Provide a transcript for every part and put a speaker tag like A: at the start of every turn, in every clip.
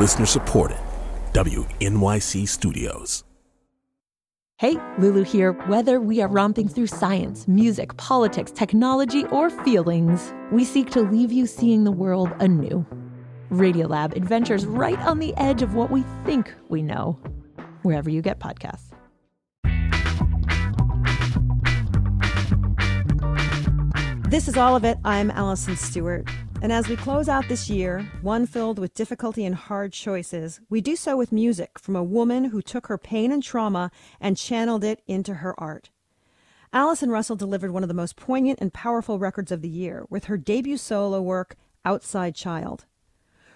A: Listener supported. WNYC Studios.
B: Hey, Lulu here. Whether we are romping through science, music, politics, technology, or feelings, we seek to leave you seeing the world anew. Radiolab adventures right on the edge of what we think we know, wherever you get podcasts.
C: This is all of it. I'm Allison Stewart. And as we close out this year, one filled with difficulty and hard choices, we do so with music from a woman who took her pain and trauma and channeled it into her art. Allison Russell delivered one of the most poignant and powerful records of the year with her debut solo work, Outside Child.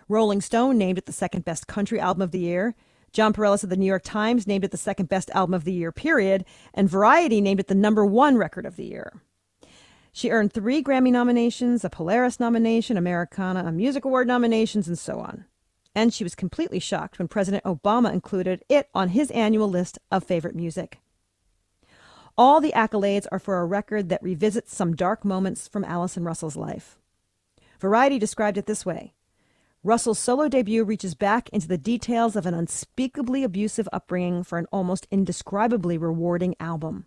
C: Rolling Stone named it the second best country album of the year. Jon Pareles of the New York Times named it the second best album of the year, period. And Variety named it the number one record of the year. She earned three Grammy nominations, a Polaris nomination, Americana, a Music Award nominations, and so on. And she was completely shocked when President Obama included it on his annual list of favorite music. All the accolades are for a record that revisits some dark moments from Allison Russell's life. Variety described it this way Russell's solo debut reaches back into the details of an unspeakably abusive upbringing for an almost indescribably rewarding album.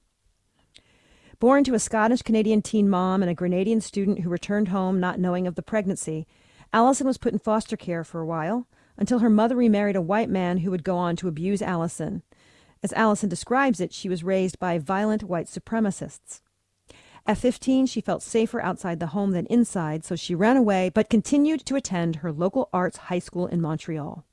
C: Born to a Scottish Canadian teen mom and a Grenadian student who returned home not knowing of the pregnancy, Allison was put in foster care for a while until her mother remarried a white man who would go on to abuse Allison. As Allison describes it, she was raised by violent white supremacists. At 15, she felt safer outside the home than inside, so she ran away but continued to attend her local arts high school in Montreal.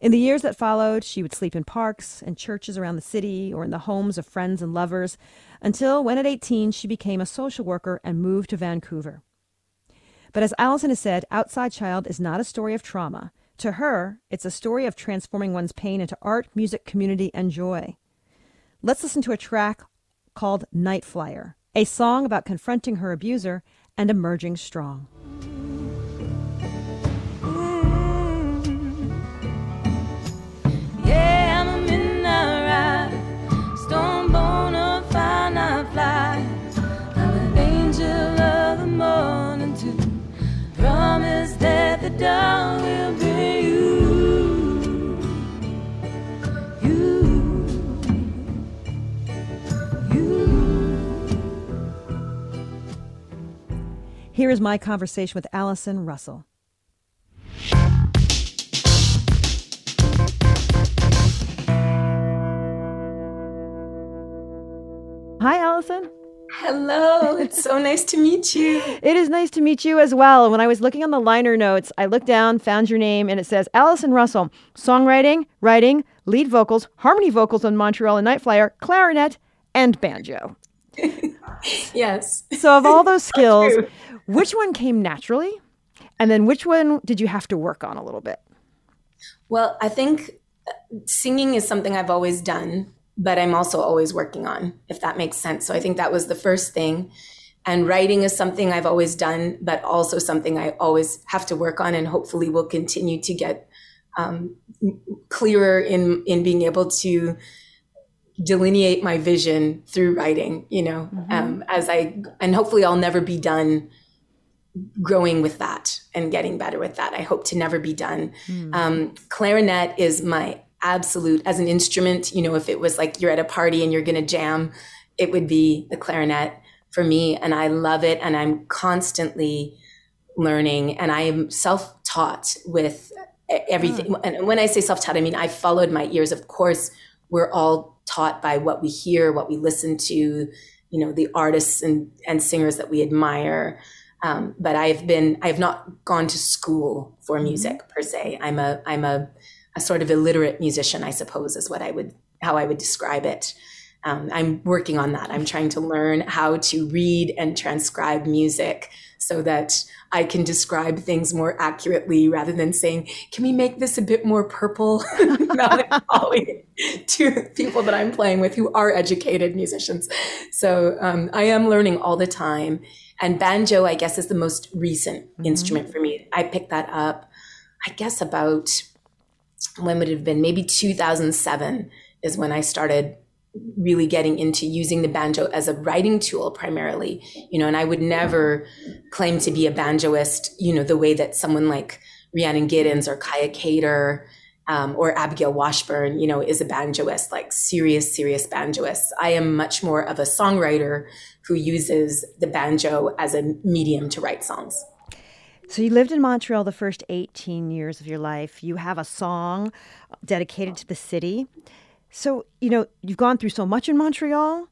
C: In the years that followed, she would sleep in parks and churches around the city or in the homes of friends and lovers until when at 18 she became a social worker and moved to Vancouver. But as Allison has said, Outside Child is not a story of trauma. To her, it's a story of transforming one's pain into art, music, community, and joy. Let's listen to a track called Night Flyer, a song about confronting her abuser and emerging strong. Here is my conversation with Allison Russell. Hi, Allison.
D: Hello, it's so nice to meet you.
C: It is nice to meet you as well. When I was looking on the liner notes, I looked down, found your name, and it says Allison Russell, songwriting, writing, lead vocals, harmony vocals on Montreal and Night Flyer, clarinet, and banjo.
D: yes.
C: So, of all those skills, which one came naturally? And then which one did you have to work on a little bit?
D: Well, I think uh, singing is something I've always done but I'm also always working on, if that makes sense. So I think that was the first thing. And writing is something I've always done, but also something I always have to work on and hopefully will continue to get um, clearer in, in being able to delineate my vision through writing, you know, mm-hmm. um, as I, and hopefully I'll never be done growing with that and getting better with that. I hope to never be done. Mm. Um, clarinet is my absolute as an instrument you know if it was like you're at a party and you're going to jam it would be the clarinet for me and i love it and i'm constantly learning and i am self-taught with everything mm. and when i say self-taught i mean i followed my ears of course we're all taught by what we hear what we listen to you know the artists and, and singers that we admire um, but i've been i've not gone to school for mm-hmm. music per se i'm a i'm a a sort of illiterate musician, I suppose, is what I would how I would describe it. Um, I'm working on that. I'm trying to learn how to read and transcribe music so that I can describe things more accurately rather than saying, "Can we make this a bit more purple?" Calling to people that I'm playing with who are educated musicians. So um, I am learning all the time. And banjo, I guess, is the most recent mm-hmm. instrument for me. I picked that up, I guess, about when would it have been? Maybe 2007 is when I started really getting into using the banjo as a writing tool primarily, you know, and I would never claim to be a banjoist, you know, the way that someone like Rhiannon Giddens or Kaia Kater um, or Abigail Washburn, you know, is a banjoist, like serious, serious banjoist. I am much more of a songwriter who uses the banjo as a medium to write songs.
C: So you lived in Montreal the first 18 years of your life. You have a song dedicated to the city. So, you know, you've gone through so much in Montreal.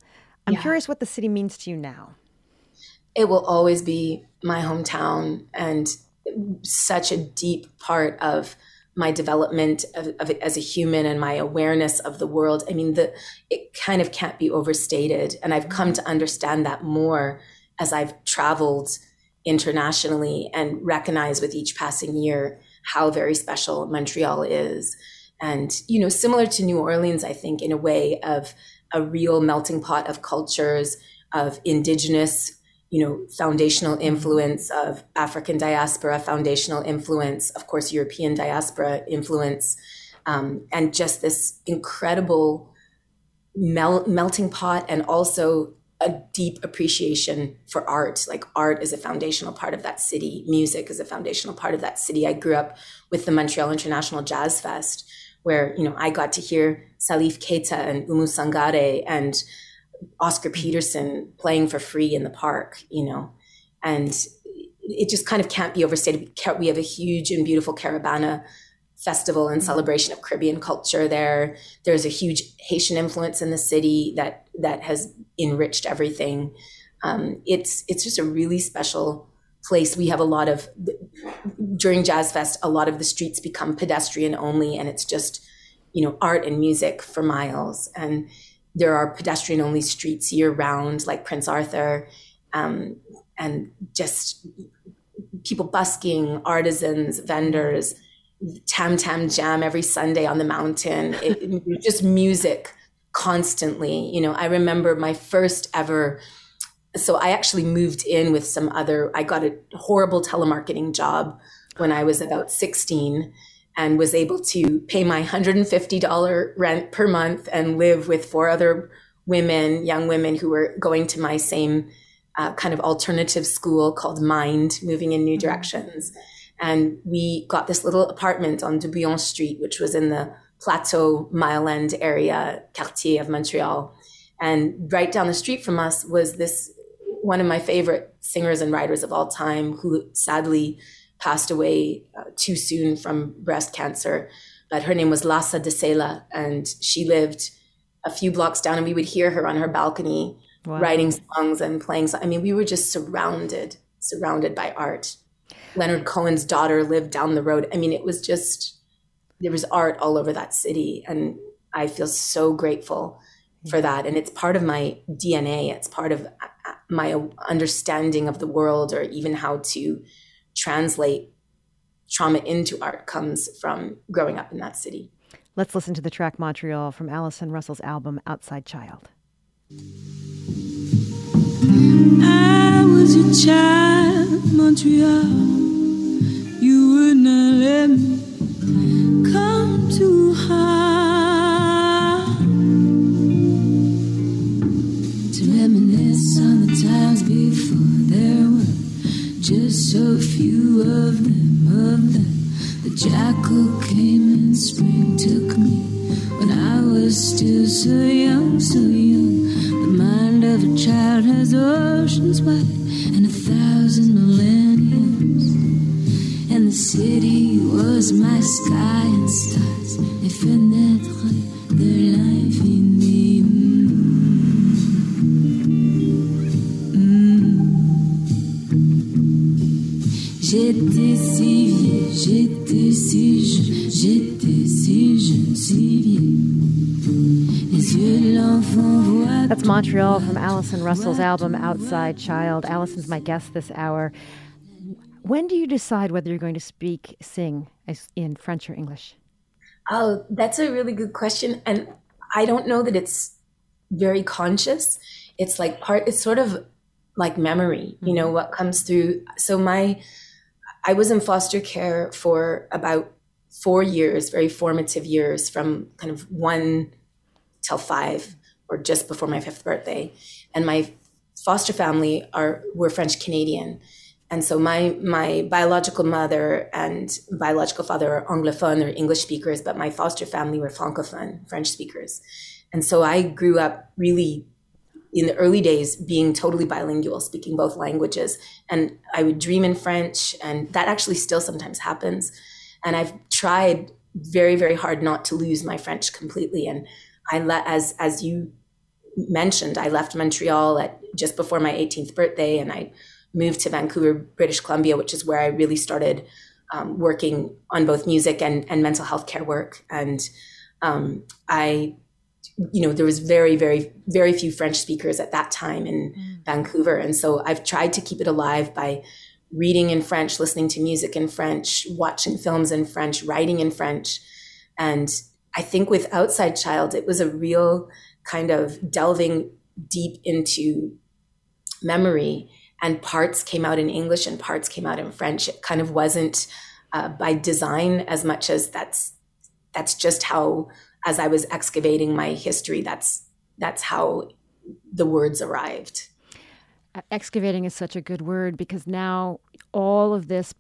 C: I'm
D: Yeah.
C: curious what the city means to you now.
D: it will always be my hometown and such a deep part of my development of, of as a human and my awareness of the world. I mean, the it kind of can't be overstated, and I've come to understand that more as I've traveled internationally and recognize with each passing year how very special Montreal is. And you know, similar to New Orleans, I think in a way of a real melting pot of cultures, of indigenous you know, foundational influence of African diaspora, foundational influence, of course, European diaspora influence, um, and just this incredible mel- melting pot and also a deep appreciation for art. Like art is a foundational part of that city. Music is a foundational part of that city. I grew up with the Montreal International Jazz Fest, where you know I got to hear Salif Keita and Oumou Sangaré and Oscar Peterson playing for free in the park, you know, and it just kind of can't be overstated. We have a huge and beautiful Caravana festival and celebration of Caribbean culture there. There's a huge Haitian influence in the city that that has enriched everything. Um, it's it's just a really special place. We have a lot of during Jazz Fest, a lot of the streets become pedestrian only, and it's just you know art and music for miles and there are pedestrian only streets year round, like Prince Arthur, um, and just people busking, artisans, vendors, tam tam jam every Sunday on the mountain. It, just music constantly. You know, I remember my first ever. So I actually moved in with some other. I got a horrible telemarketing job when I was about sixteen and was able to pay my $150 rent per month and live with four other women, young women who were going to my same uh, kind of alternative school called Mind, moving in new directions. And we got this little apartment on Dubillon Street, which was in the Plateau Mile End area, quartier of Montreal. And right down the street from us was this one of my favorite singers and writers of all time, who sadly passed away uh, too soon from breast cancer. But her name was Lhasa de Sela, and she lived a few blocks down, and we would hear her on her balcony wow. writing songs and playing. I mean, we were just surrounded, surrounded by art. Leonard Cohen's daughter lived down the road. I mean, it was just there was art all over that city, and I feel so grateful for that. And it's part of my DNA. It's part of uh, my understanding of the world, or even how to translate trauma into art comes from growing up in that city.
C: Let's listen to the track Montreal from Allison Russell's album Outside Child.
E: I was your child, Montreal. You would not let me come too high. Just so few of them, of them. The jackal came and spring took me when I was still so young, so young. The mind of a child has oceans wide and a thousand millenniums. And the city was my sky and stars, les fenêtres de l'infini. J'étais si vieux, j'étais si jeune, j'étais si jeune, si vieux. Les yeux l'enfant voient.
C: That's Montreal from Allison Russell's album Outside Child. Allison's my guest this hour. When do you decide whether you're going to speak, sing in French or English?
D: Oh, that's a really good question. And I don't know that it's very conscious. It's like part, it's sort of like memory, you know, mm-hmm. what comes through. So my, I was in foster care for about four years, very formative years from kind of one till five or just before my fifth birthday. And my foster family are were French Canadian. and so my my biological mother and biological father are anglophone or English speakers, but my foster family were francophone, French speakers. And so I grew up really in the early days being totally bilingual, speaking both languages. And I would dream in French, and that actually still sometimes happens. And I've tried very, very hard not to lose my French completely. And I let, as as you mentioned, I left Montreal at just before my 18th birthday, and I moved to Vancouver, British Columbia, which is where I really started um, working on both music and, and mental health care work. And um, I, you know, there was very, very, very few French speakers at that time in mm. Vancouver. And so I've tried to keep it alive by reading in French, listening to music in French, watching films in French, writing in French. And I think with Outside Child, it was a real kind of delving deep into memory and parts came out in English and parts came out in French. It kind of wasn't uh, by design as much as that's that's just how as I was excavating my history that's that's how the words arrived.
C: Excavating is such a good word because now all of this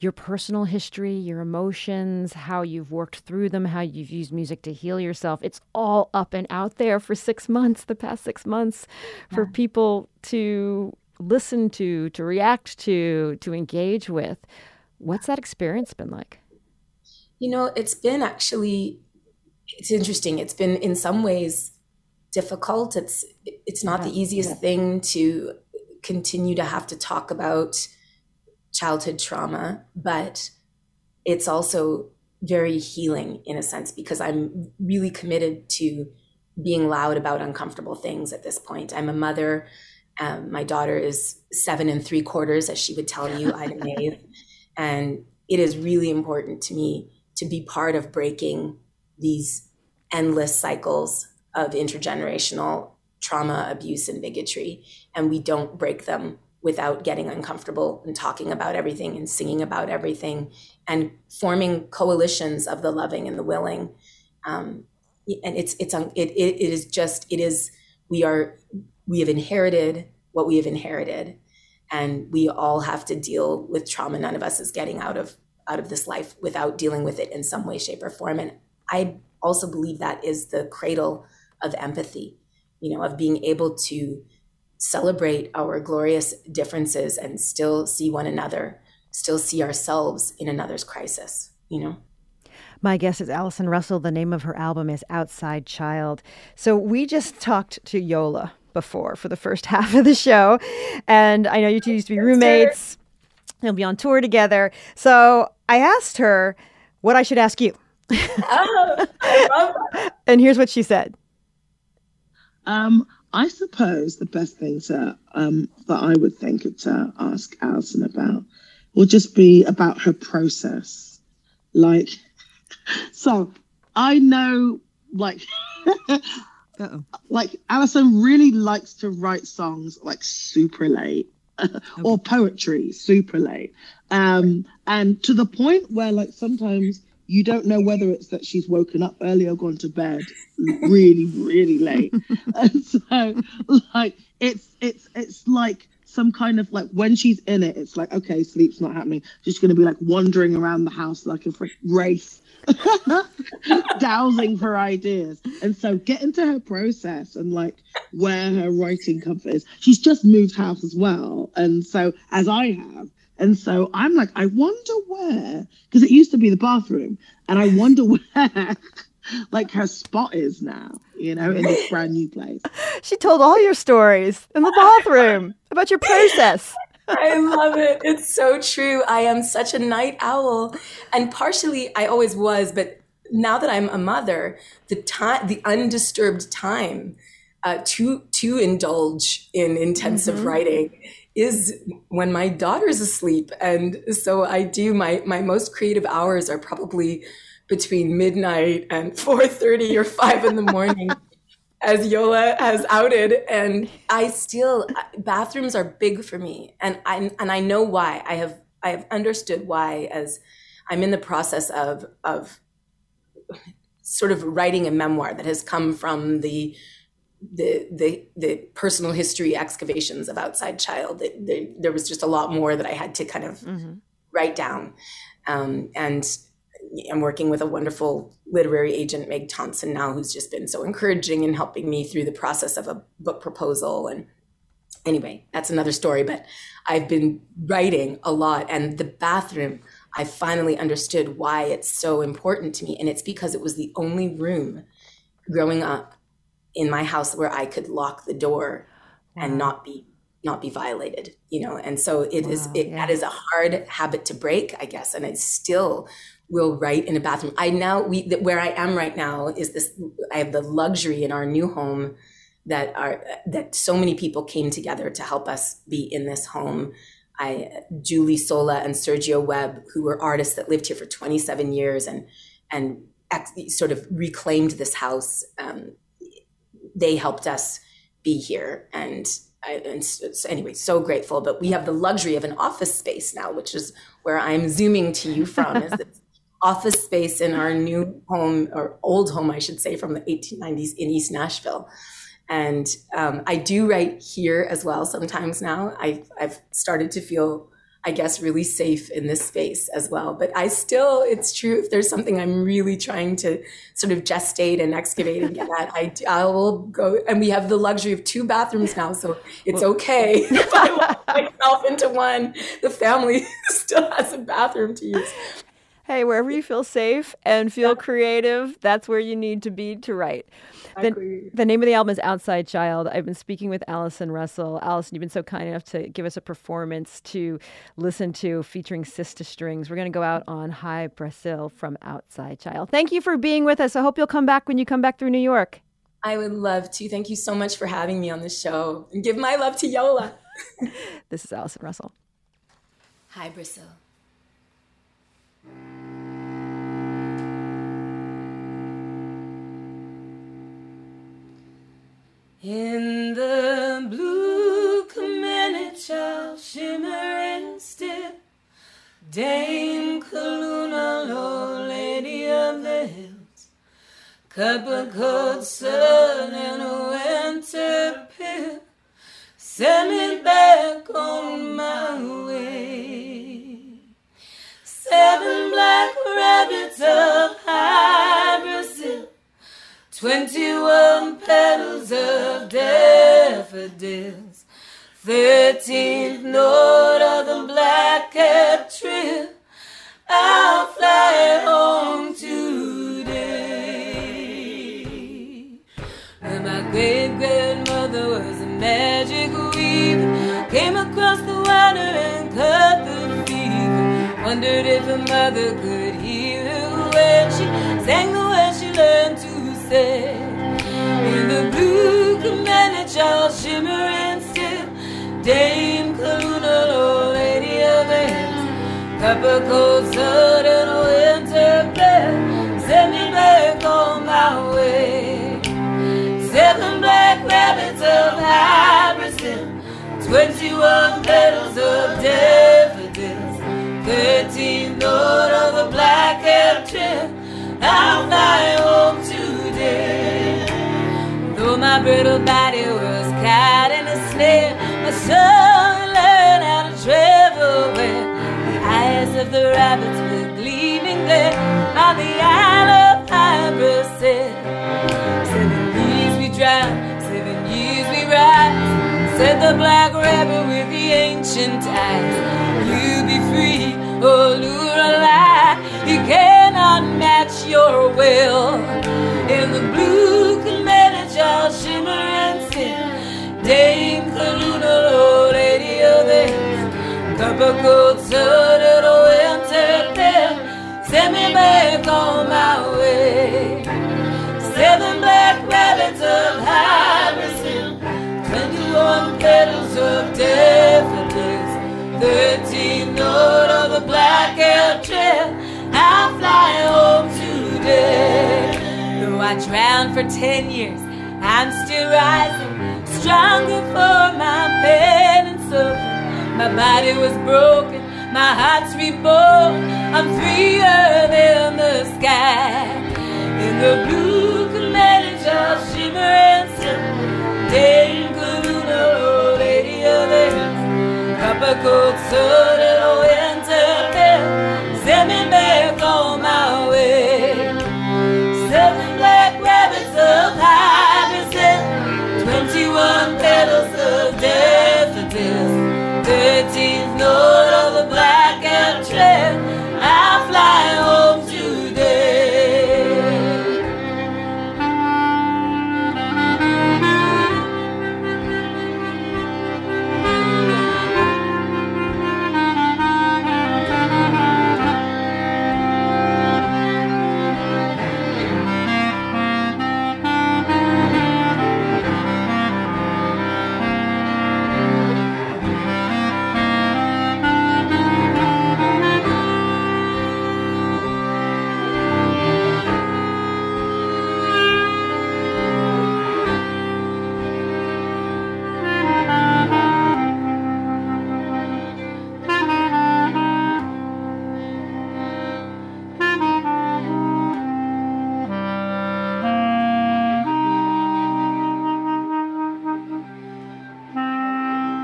C: your personal history, your emotions, how you've worked through them, how you've used music to heal yourself. It's all up and out there for six months, the past six months, yeah. for people to listen to, to react to, to engage with. What's that experience been like?
D: You know, it's been actually it's interesting. It's been in some ways difficult. It's it's not yeah, the easiest yeah. thing to continue to have to talk about childhood trauma, but it's also very healing in a sense because I'm really committed to being loud about uncomfortable things at this point. I'm a mother um, my daughter is seven and three quarters, as she would tell you, I'm an eighth. And it is really important to me to be part of breaking these endless cycles of intergenerational trauma, abuse, and bigotry. And we don't break them without getting uncomfortable and talking about everything and singing about everything and forming coalitions of the loving and the willing. Um, and it's it's it, it, is just it is we are we have inherited what we have inherited and we all have to deal with trauma none of us is getting out of out of this life without dealing with it in some way shape or form and i also believe that is the cradle of empathy you know of being able to celebrate our glorious differences and still see one another still see ourselves in another's crisis you know
C: my guest is Allison Russell. The name of her album is Outside Child. So we just talked to Yola before for the first half of the show. And I know you two used to be roommates. They'll be on tour together. So I asked her what I should ask you. oh, and here's what she said.
F: Um, I suppose the best thing to um, that I would think to ask Allison about will just be about her process. Like, so I know, like, Like Allison really likes to write songs like super late. or poetry super late um and to the point where like sometimes you don't know whether it's that she's woken up early or gone to bed really really late and so like it's it's it's like some kind of like when she's in it it's like okay sleep's not happening she's going to be like wandering around the house like a race dowsing for ideas. And so get into her process and like where her writing comfort is. She's just moved house as well. And so as I have. And so I'm like, I wonder where, because it used to be the bathroom. And I wonder where like her spot is now, you know, in this brand new place.
C: She told all your stories in the bathroom about your process.
D: I love it. It's so true. I am such a night owl. And partially I always was, but now that I'm a mother, the time the undisturbed time uh, to to indulge in intensive mm-hmm. writing is when my daughter's asleep. And so I do my my most creative hours are probably between midnight and 4:30 or 5 in the morning as Yola has outed. And I still bathrooms are big for me, and I and I know why. I have I have understood why as I'm in the process of of sort of writing a memoir that has come from the
E: the the the personal history excavations of outside child there, there was just a lot more that i had to kind of mm-hmm. write down. Um, and i'm working with a wonderful literary agent meg thompson now who's just been so encouraging and helping me through the process of a book proposal. And anyway that's another story but i've been writing a lot and the bathroom i finally understood why it's so important to me. And it's because it was the only room growing up in my house where I could lock the door wow. and not be not be violated you know and so it wow, is it, yeah. that is a hard habit to break i guess and i still will write in a bathroom i now we where i am right now is this i have the luxury in our new home that are that so many people came together to help us be in this home i julie sola and sergio webb who were artists that lived here for 27 years and and ex, sort of reclaimed this house um, they helped us be here and I, and so anyway, so grateful. But we have the luxury of an office space now, which is where I'm zooming to you from. is this office space in our new home or old home, I should say, from the 1890s in East Nashville. And um, I do write here as well sometimes now. I've, I've started to feel I guess, really safe in this space as well. But I still, it's true, if there's something I'm really trying to sort of gestate and excavate and get at, I, I will go. And we have the luxury of two bathrooms now, so it's okay if I lock myself into one. The family still has a bathroom to use.
C: Hey, wherever you feel safe and feel yeah. creative, that's where you need to be to write. The, the, name of the album is Outside Child. I've been speaking with Allison Russell. Allison, you've been so kind enough to give us a performance to listen to featuring Sista Strings. We're going to go out on Hy-Brasil from Outside Child. Thank you for being with us. I hope you'll come back when you come back through New York.
E: I would love to. Thank you so much for having me on the show. And give my love to Yola.
C: this is Allison Russell.
E: Hy-Brasil. In the blue Comanche, shimmering still, Dame Kaluna, Lord Lady of the Hills, cup of cold sun and a winter pill, send me back on 21 petals of daffodils, 13th note of the black cat trill. I'll fly home today. And my great grandmother was a magic weaver, came across the water and cut the fever. Wondered if her mother could hear her when she sang the way she learned to in the blue commanded all shimmering still. Dame Kaluna, old lady of the hills, copper cold and a winter bed, send me back on my way. Seven black rabbits of hybrid 21 petals of daffodils, 13 note of a black hair trim. I'll fly home my brittle body was caught in a snare, my soul learned how to travel where the eyes of the rabbits were gleaming there on the Isle of Hy-Brasil. Seven years we drown, seven years we rise. Said the black rabbit with the ancient eyes. You be free, oh lure lie. You cannot match your will. Lady of the winter. Send me back on my way. Seven black rabbits of Hy-Brasil. Twenty-one petals of daffodils. Thirteen note of the black fly home today. Though I drowned for ten years, I'm still rising, stronger for my pain and suffering. My body was broken, my heart's reborn. I'm freer than the sky. In the blue command, shimmer and silver. Dame Karuna, lady of the hills, copper coat suited, oh, winter bill, daffodils, thirteenth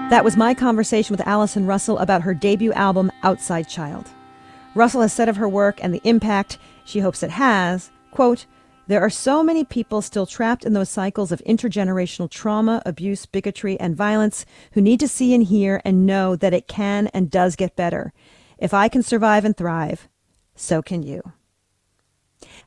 C: That was my conversation with Allison Russell about her debut album, Outside Child. Russell has said of her work and the impact she hopes it has, quote, there are so many people still trapped in those cycles of intergenerational trauma, abuse, bigotry, and violence who need to see and hear and know that it can and does get better. If I can survive and thrive, so can you.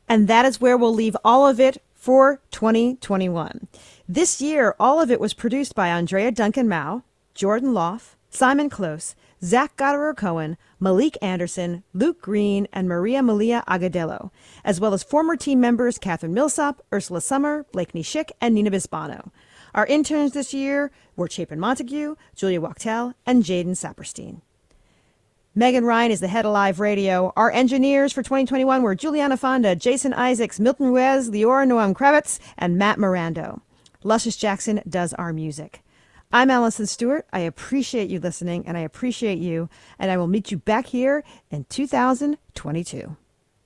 C: And that is where we'll leave all of it for 2021. This year, all of it was produced by Andrea Duncan Mao, Jordan Loff, Simon Close, Zach Goddard Cohen, Malik Anderson, Luke Green, and Maria Malia Agadello, as well as former team members Catherine Millsop, Ursula Sommer, Blakeney Schick, and Nina Bisbano. Our interns this year were Chapin Montague, Julia Wachtel, and Jaden Saperstein. Megan Ryan is the head of Live Radio. Our engineers for 2021 were Juliana Fonda, Jason Isaacs, Milton Ruiz, Leora Noam Kravitz, and Matt Marando. Luscious Jackson does our music. I'm Allison Stewart. I appreciate you listening and I appreciate you, and I will meet you back here in 2022.